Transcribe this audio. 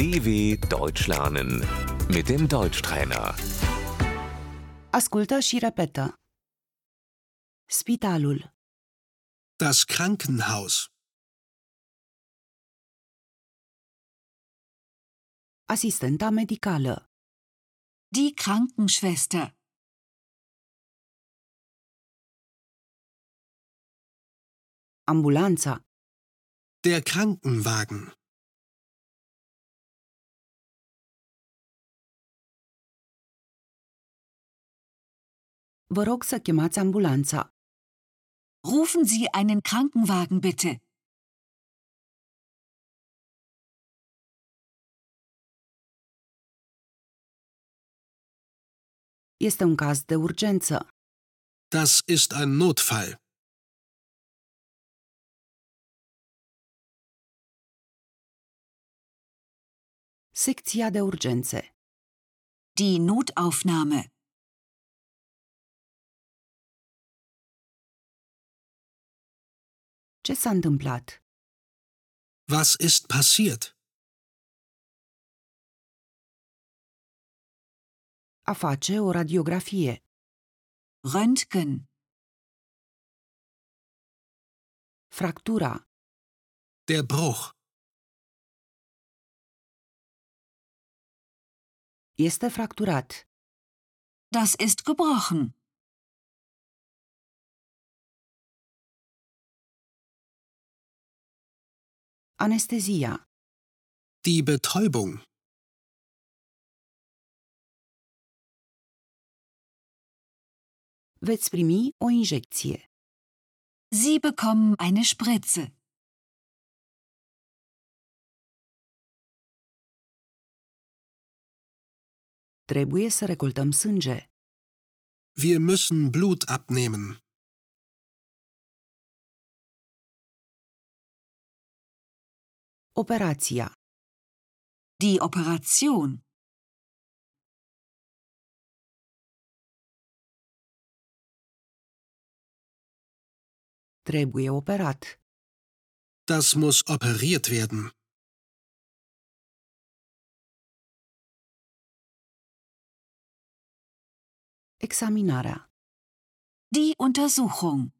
DW Deutsch lernen mit dem Deutschtrainer. Ascultă și repetă. Spitalul, Das Krankenhaus. asistenta medicală, Die Krankenschwester. ambulanța, Der Krankenwagen. Vă rog să chemați ambulanța. Rufen Sie einen Krankenwagen bitte. Este un caz de urgență. Das ist ein Notfall. Secția de urgențe. Die Notaufnahme. Ce s-a întâmplat? Was ist passiert? A face o radiografie. Röntgen. Fractura. Der Bruch. Este fracturat. Das ist gebrochen. Anestezia. Die Betäubung. Veți primi o injecție. Sie bekommen eine Spritze. Trebuie să recoltăm sânge. Wir müssen Blut abnehmen. Operația. Die Operation. Trebuie operat. Das muss operiert werden. Examinarea. Die Untersuchung.